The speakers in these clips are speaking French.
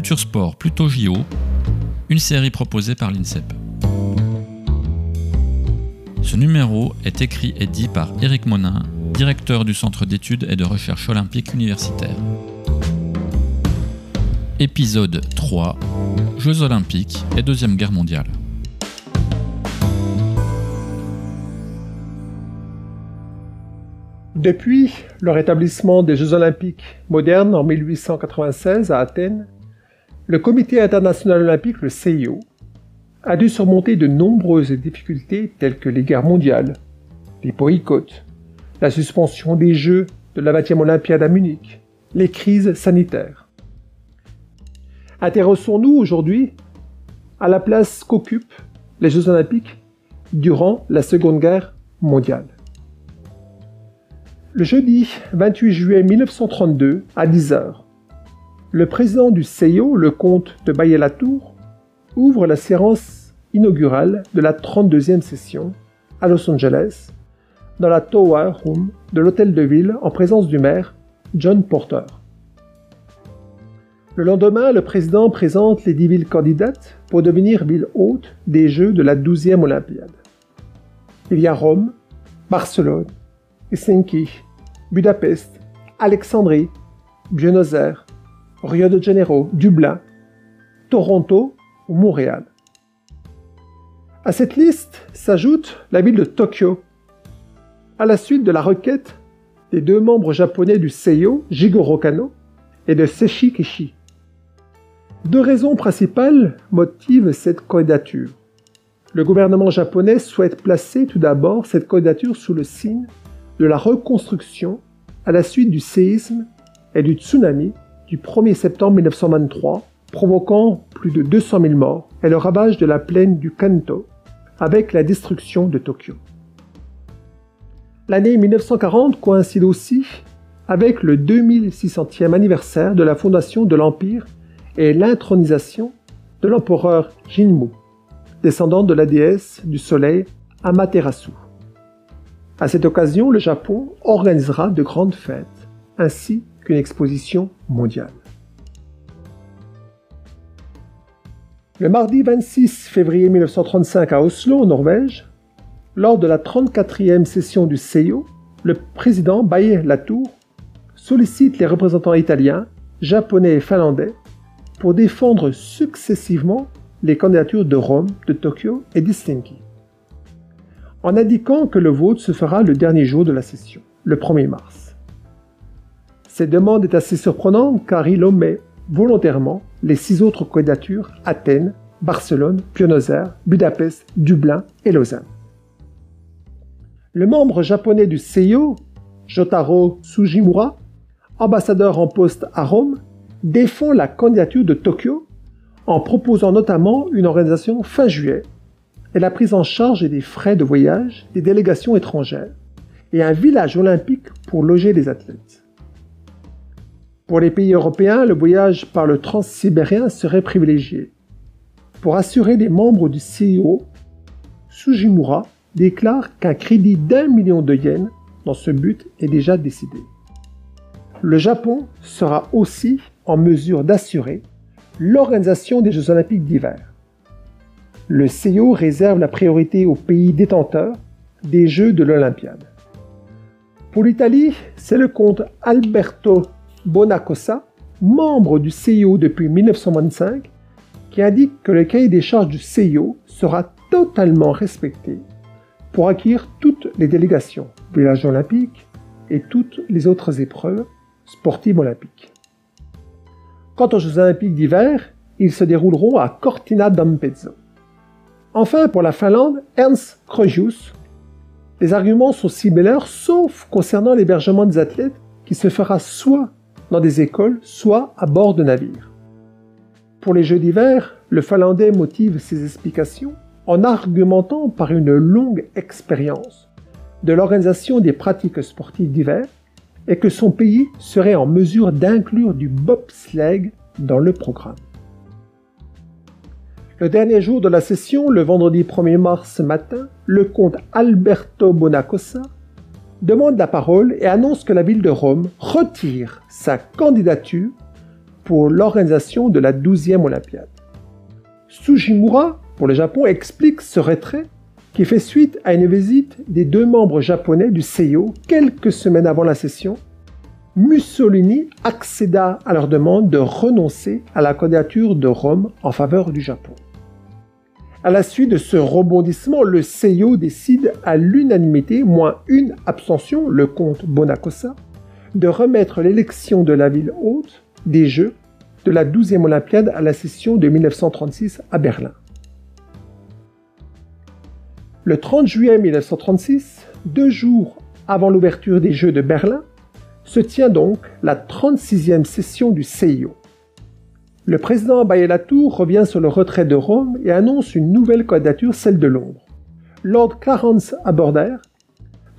Culture Sport plutôt JO, une série proposée par l'INSEP. Ce numéro est écrit et dit par Éric Monin, directeur du Centre d'études et de recherche olympique universitaire. Épisode 3 Jeux olympiques et Deuxième Guerre mondiale. Depuis le rétablissement des Jeux olympiques modernes en 1896 à Athènes, le Comité international olympique, le CIO, a dû surmonter de nombreuses difficultés telles que les guerres mondiales, les boycotts, la suspension des Jeux de la 20e Olympiade à Munich, les crises sanitaires. Intéressons-nous aujourd'hui à la place qu'occupent les Jeux olympiques durant la Seconde Guerre mondiale. Le jeudi 28 juillet 1932, à 10h, le président du CIO, le comte de Bayer-Latour, ouvre la séance inaugurale de la 32e session à Los Angeles, dans la Tower Room de l'hôtel de ville en présence du maire, John Porter. Le lendemain, le président présente les dix villes candidates pour devenir ville hôte des Jeux de la 12e Olympiade. Il y a Rome, Barcelone, Helsinki, Budapest, Alexandrie, Buenos Aires, Rio de Janeiro, Dublin, Toronto ou Montréal. À cette liste s'ajoute la ville de Tokyo, à la suite de la requête des deux membres japonais du Seiyo, Jigoro Kano, et de Seishi Kishi. Deux raisons principales motivent cette candidature. Le gouvernement japonais souhaite placer tout d'abord cette candidature sous le signe de la reconstruction à la suite du séisme et du tsunami du 1er septembre 1923, provoquant plus de 200 000 morts et le ravage de la plaine du Kanto, avec la destruction de Tokyo. L'année 1940 coïncide aussi avec le 2600e anniversaire de la fondation de l'Empire et l'intronisation de l'empereur Jinmu, descendant de la déesse du soleil Amaterasu. À cette occasion, le Japon organisera de grandes fêtes, ainsi qu'une exposition mondiale. Le mardi 26 février 1935 à Oslo, en Norvège, lors de la 34e session du CIO, le président Baye Latour sollicite les représentants italiens, japonais et finlandais pour défendre successivement les candidatures de Rome, de Tokyo et d'Helsinki en indiquant que le vote se fera le dernier jour de la session, le 1er mars. Cette demande est assez surprenante car il omet volontairement les six autres candidatures Athènes, Barcelone, Buenos Aires, Budapest, Dublin et Lausanne. Le membre japonais du CIO, Jotaro Sujimura, ambassadeur en poste à Rome, défend la candidature de Tokyo en proposant notamment une organisation fin juillet et la prise en charge des frais de voyage des délégations étrangères et un village olympique pour loger les athlètes. Pour les pays européens, le voyage par le transsibérien serait privilégié. Pour assurer les membres du CIO, Sujimura déclare qu'un crédit d'un million de yens dans ce but est déjà décidé. Le Japon sera aussi en mesure d'assurer l'organisation des Jeux olympiques d'hiver le CIO réserve la priorité aux pays détenteurs des Jeux de l'Olympiade. Pour l'Italie, c'est le comte Alberto Bonacossa, membre du CIO depuis 1925, qui indique que le cahier des charges du CIO sera totalement respecté pour acquérir toutes les délégations, village olympiques et toutes les autres épreuves sportives olympiques. Quant aux Jeux olympiques d'hiver, ils se dérouleront à Cortina d'Ampezzo. Enfin, pour la Finlande, Ernst Krogius, les arguments sont similaires sauf concernant l'hébergement des athlètes qui se fera soit dans des écoles, soit à bord de navires. Pour les Jeux d'hiver, le Finlandais motive ses explications en argumentant par une longue expérience de l'organisation des pratiques sportives d'hiver et que son pays serait en mesure d'inclure du bobsleigh dans le programme. Le dernier jour de la session, le vendredi 1er mars matin, le comte Alberto Bonacossa demande la parole et annonce que la ville de Rome retire sa candidature pour l'organisation de la 12e Olympiade. Sujimura, pour le Japon, explique ce retrait qui fait suite à une visite des deux membres japonais du CIO quelques semaines avant la session. Mussolini accéda à leur demande de renoncer à la candidature de Rome en faveur du Japon. À la suite de ce rebondissement, le CIO décide à l'unanimité, moins une abstention, le comte Bonacossa, de remettre l'élection de la ville haute des Jeux de la 12e Olympiade à la session de 1936 à Berlin. Le 30 juillet 1936, deux jours avant l'ouverture des Jeux de Berlin, se tient donc la 36e session du CIO. Le président Bayer-Latour revient sur le retrait de Rome et annonce une nouvelle candidature, celle de Londres. Lord Clarence Aborder,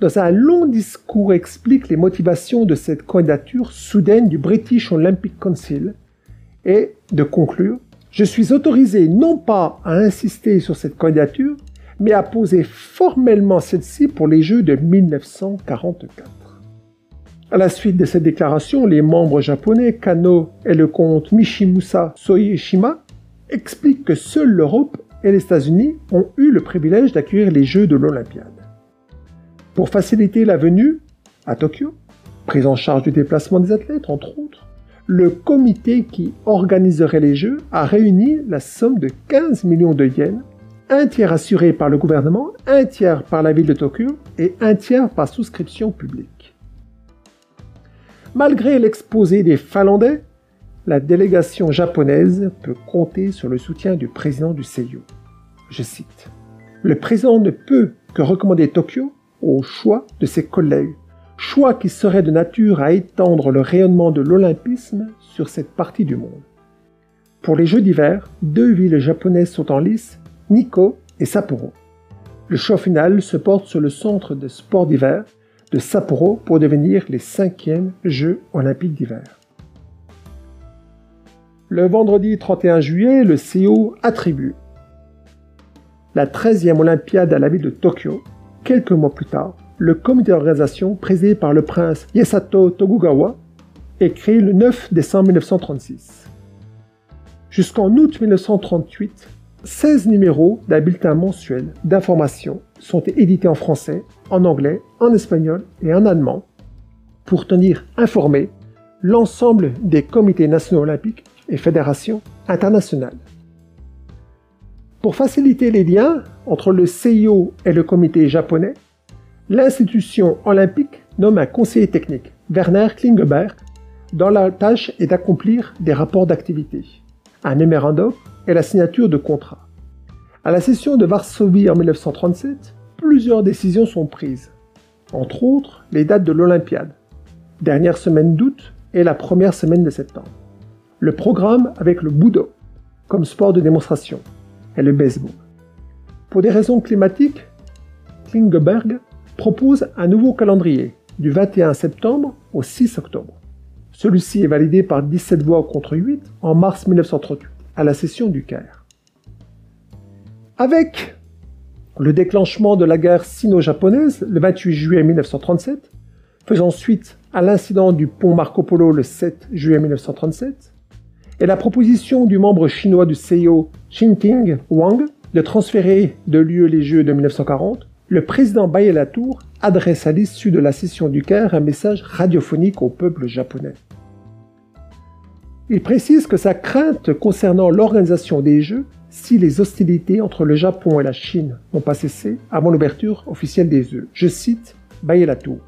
dans un long discours, explique les motivations de cette candidature soudaine du British Olympic Council et de conclure Je suis autorisé non pas à insister sur cette candidature, mais a posé formellement celle-ci pour les Jeux de 1944. À la suite de cette déclaration, les membres japonais Kano et le comte Mishimusa Soishima expliquent que seule l'Europe et les États-Unis ont eu le privilège d'accueillir les Jeux de l'Olympiade. Pour faciliter la venue à Tokyo, prise en charge du déplacement des athlètes entre autres, le comité qui organiserait les Jeux a réuni la somme de 15 millions de yens un tiers assuré par le gouvernement, un tiers par la ville de Tokyo et un tiers par souscription publique. Malgré l'exposé des Finlandais, la délégation japonaise peut compter sur le soutien du président du Seiyo. Je cite Le président ne peut que recommander Tokyo au choix de ses collègues, choix qui serait de nature à étendre le rayonnement de l'olympisme sur cette partie du monde. Pour les Jeux d'hiver, deux villes japonaises sont en lice Nikko et Sapporo. Le choix final se porte sur le centre de sport d'hiver de Sapporo pour devenir les cinquièmes Jeux olympiques d'hiver. Le vendredi 31 juillet, le CEO attribue la 13e Olympiade à la ville de Tokyo. Quelques mois plus tard, le comité d'organisation, présidé par le prince Yesato Tokugawa, est créé le 9 décembre 1936. Jusqu'en août 1938, 16 numéros d'un bulletin mensuel d'information sont édités en français, en anglais, en espagnol et en allemand pour tenir informé l'ensemble des comités nationaux olympiques et fédérations internationales. Pour faciliter les liens entre le CIO et le comité japonais, l'institution olympique nomme un conseiller technique, Werner Klingeberg, dont la tâche est d'accomplir des rapports d'activité. Un mémorandum et la signature de contrats. À la session de Varsovie en 1937, plusieurs décisions sont prises, entre autres les dates de l'Olympiade, dernière semaine d'août et la première semaine de septembre. Le programme avec le Budo comme sport de démonstration et le baseball. Pour des raisons climatiques, Klingeberg propose un nouveau calendrier du 21 septembre au 6 octobre. Celui-ci est validé par 17 voix contre 8 en mars 1938 à la session du Caire. Avec le déclenchement de la guerre sino-japonaise le 28 juillet 1937, faisant suite à l'incident du pont Marco Polo le 7 juillet 1937, et la proposition du membre chinois du CIO Xinting Wang de transférer de lieu les Jeux de 1940, le président Baye Latour adresse à l'issue de la session du Caire un message radiophonique au peuple japonais. Il précise que sa crainte concernant l'organisation des Jeux, si les hostilités entre le Japon et la Chine n'ont pas cessé avant l'ouverture officielle des Jeux. Je cite Latour.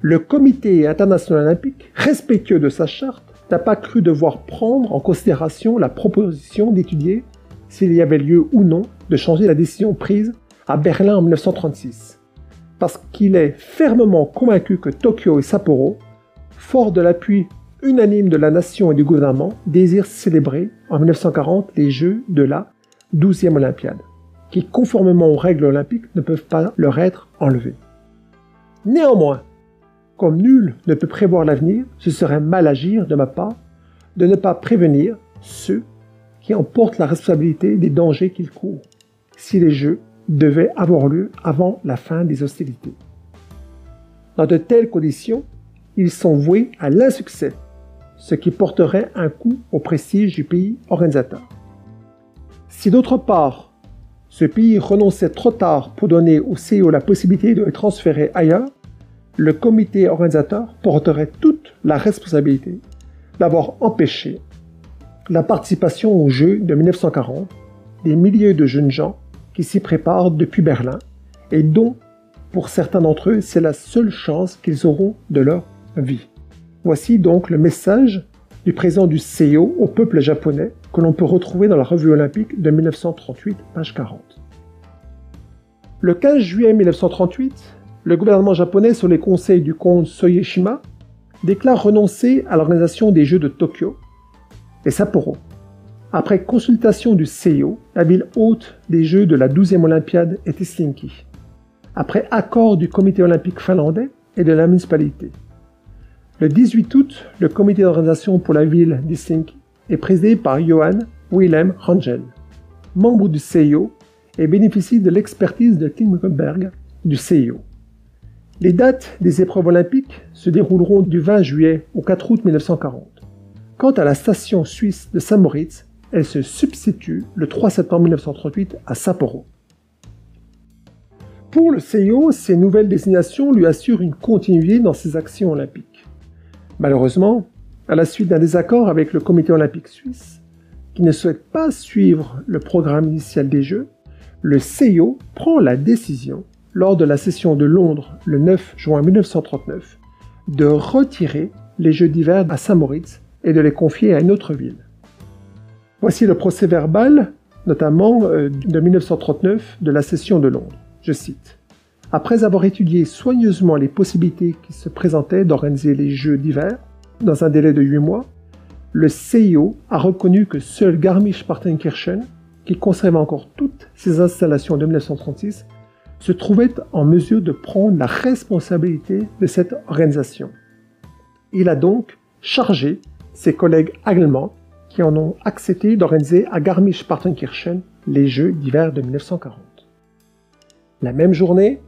Le comité international olympique, respectueux de sa charte, n'a pas cru devoir prendre en considération la proposition d'étudier s'il y avait lieu ou non de changer la décision prise à Berlin en 1936, parce qu'il est fermement convaincu que Tokyo et Sapporo, fort de l'appui unanime de la nation et du gouvernement, désire célébrer en 1940 les Jeux de la 12e Olympiade, qui, conformément aux règles olympiques, ne peuvent pas leur être enlevés. Néanmoins, comme nul ne peut prévoir l'avenir, ce serait mal agir de ma part de ne pas prévenir ceux qui en portent la responsabilité des dangers qu'ils courent, si les Jeux devaient avoir lieu avant la fin des hostilités. Dans de telles conditions, ils sont voués à l'insuccès ce qui porterait un coup au prestige du pays organisateur. Si d'autre part, ce pays renonçait trop tard pour donner au CIO la possibilité de le transférer ailleurs, le comité organisateur porterait toute la responsabilité d'avoir empêché la participation aux Jeux de 1940 des milliers de jeunes gens qui s'y préparent depuis Berlin et dont, pour certains d'entre eux, c'est la seule chance qu'ils auront de leur vie. Voici donc le message du président du CIO au peuple japonais que l'on peut retrouver dans la revue olympique de 1938, page 40. Le 15 juillet 1938, le gouvernement japonais, sur les conseils du comte Soyeshima, déclare renoncer à l'organisation des Jeux de Tokyo et Sapporo. Après consultation du CIO, la ville hôte des Jeux de la 12e Olympiade est Helsinki. Après accord du comité olympique finlandais et de la municipalité. Le 18 août, le comité d'organisation pour la ville d'Helsinki est présidé par Johan Willem Rangel, membre du CIO et bénéficie de l'expertise de Klingenberg du CIO. Les dates des épreuves olympiques se dérouleront du 20 juillet au 4 août 1940. Quant à la station suisse de Saint-Moritz, elle se substitue le 3 septembre 1938 à Sapporo. Pour le CIO, ces nouvelles désignations lui assurent une continuité dans ses actions olympiques. Malheureusement, à la suite d'un désaccord avec le comité olympique suisse, qui ne souhaite pas suivre le programme initial des Jeux, le CIO prend la décision, lors de la session de Londres le 9 juin 1939, de retirer les Jeux d'hiver à Saint-Moritz et de les confier à une autre ville. Voici le procès verbal, notamment euh, de 1939, de la session de Londres. Je cite. Après avoir étudié soigneusement les possibilités qui se présentaient d'organiser les Jeux d'hiver dans un délai de 8 mois, le CIO a reconnu que seul Garmisch-Partenkirchen, qui conservait encore toutes ses installations de 1936, se trouvait en mesure de prendre la responsabilité de cette organisation. Il a donc chargé ses collègues allemands qui en ont accepté d'organiser à Garmisch-Partenkirchen les Jeux d'hiver de 1940. La même journée,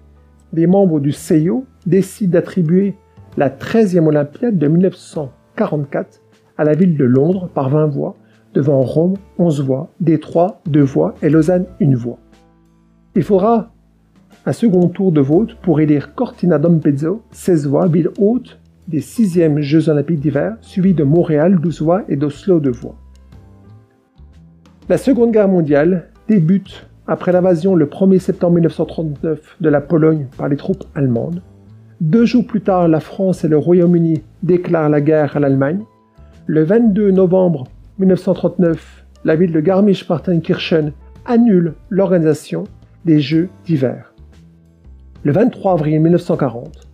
les membres du CIO décident d'attribuer la 13e Olympiade de 1944 à la ville de Londres par 20 voix, devant Rome 11 voix, Détroit 2 voix et Lausanne 1 voix. Il faudra un second tour de vote pour élire Cortina d'Ampezzo, 16 voix, ville haute des 6e Jeux olympiques d'hiver, suivi de Montréal 12 voix et d'Oslo 2 voix. La Seconde Guerre mondiale débute après l'invasion le 1er septembre 1939 de la Pologne par les troupes allemandes. Deux jours plus tard, la France et le Royaume-Uni déclarent la guerre à l'Allemagne. Le 22 novembre 1939, la ville de Garmisch-Partenkirchen annule l'organisation des Jeux d'hiver. Le 23 avril 1940,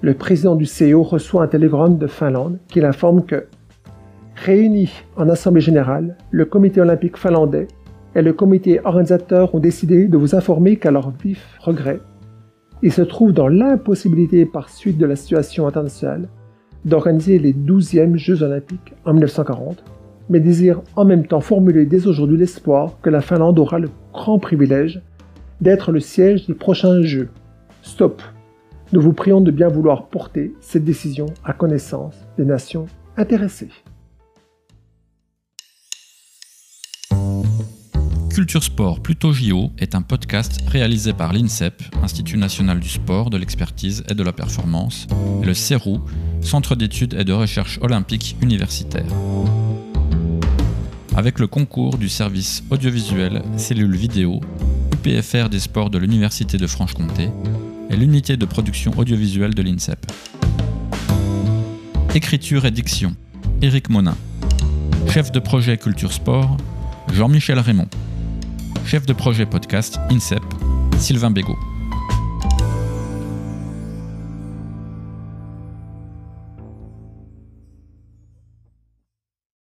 le président du CO reçoit un télégramme de Finlande qui l'informe que, réunis en Assemblée générale, le comité olympique finlandais et le comité organisateur ont décidé de vous informer qu'à leur vif regret, ils se trouvent dans l'impossibilité par suite de la situation internationale d'organiser les 12e Jeux olympiques en 1940, mais désirent en même temps formuler dès aujourd'hui l'espoir que la Finlande aura le grand privilège d'être le siège des prochains Jeux. Stop Nous vous prions de bien vouloir porter cette décision à connaissance des nations intéressées. Culture Sport Plutôt JO est un podcast réalisé par l'INSEP, Institut national du sport, de l'expertise et de la performance, et le CERU, Centre d'études et de recherche olympique universitaire. Avec le concours du service audiovisuel Cellule Vidéo, UPFR des sports de l'Université de Franche-Comté et l'unité de production audiovisuelle de l'INSEP. Écriture et diction, Éric Monin. Chef de projet Culture Sport, Jean-Michel Raymond. Chef de projet podcast INSEP, Sylvain Bégaud.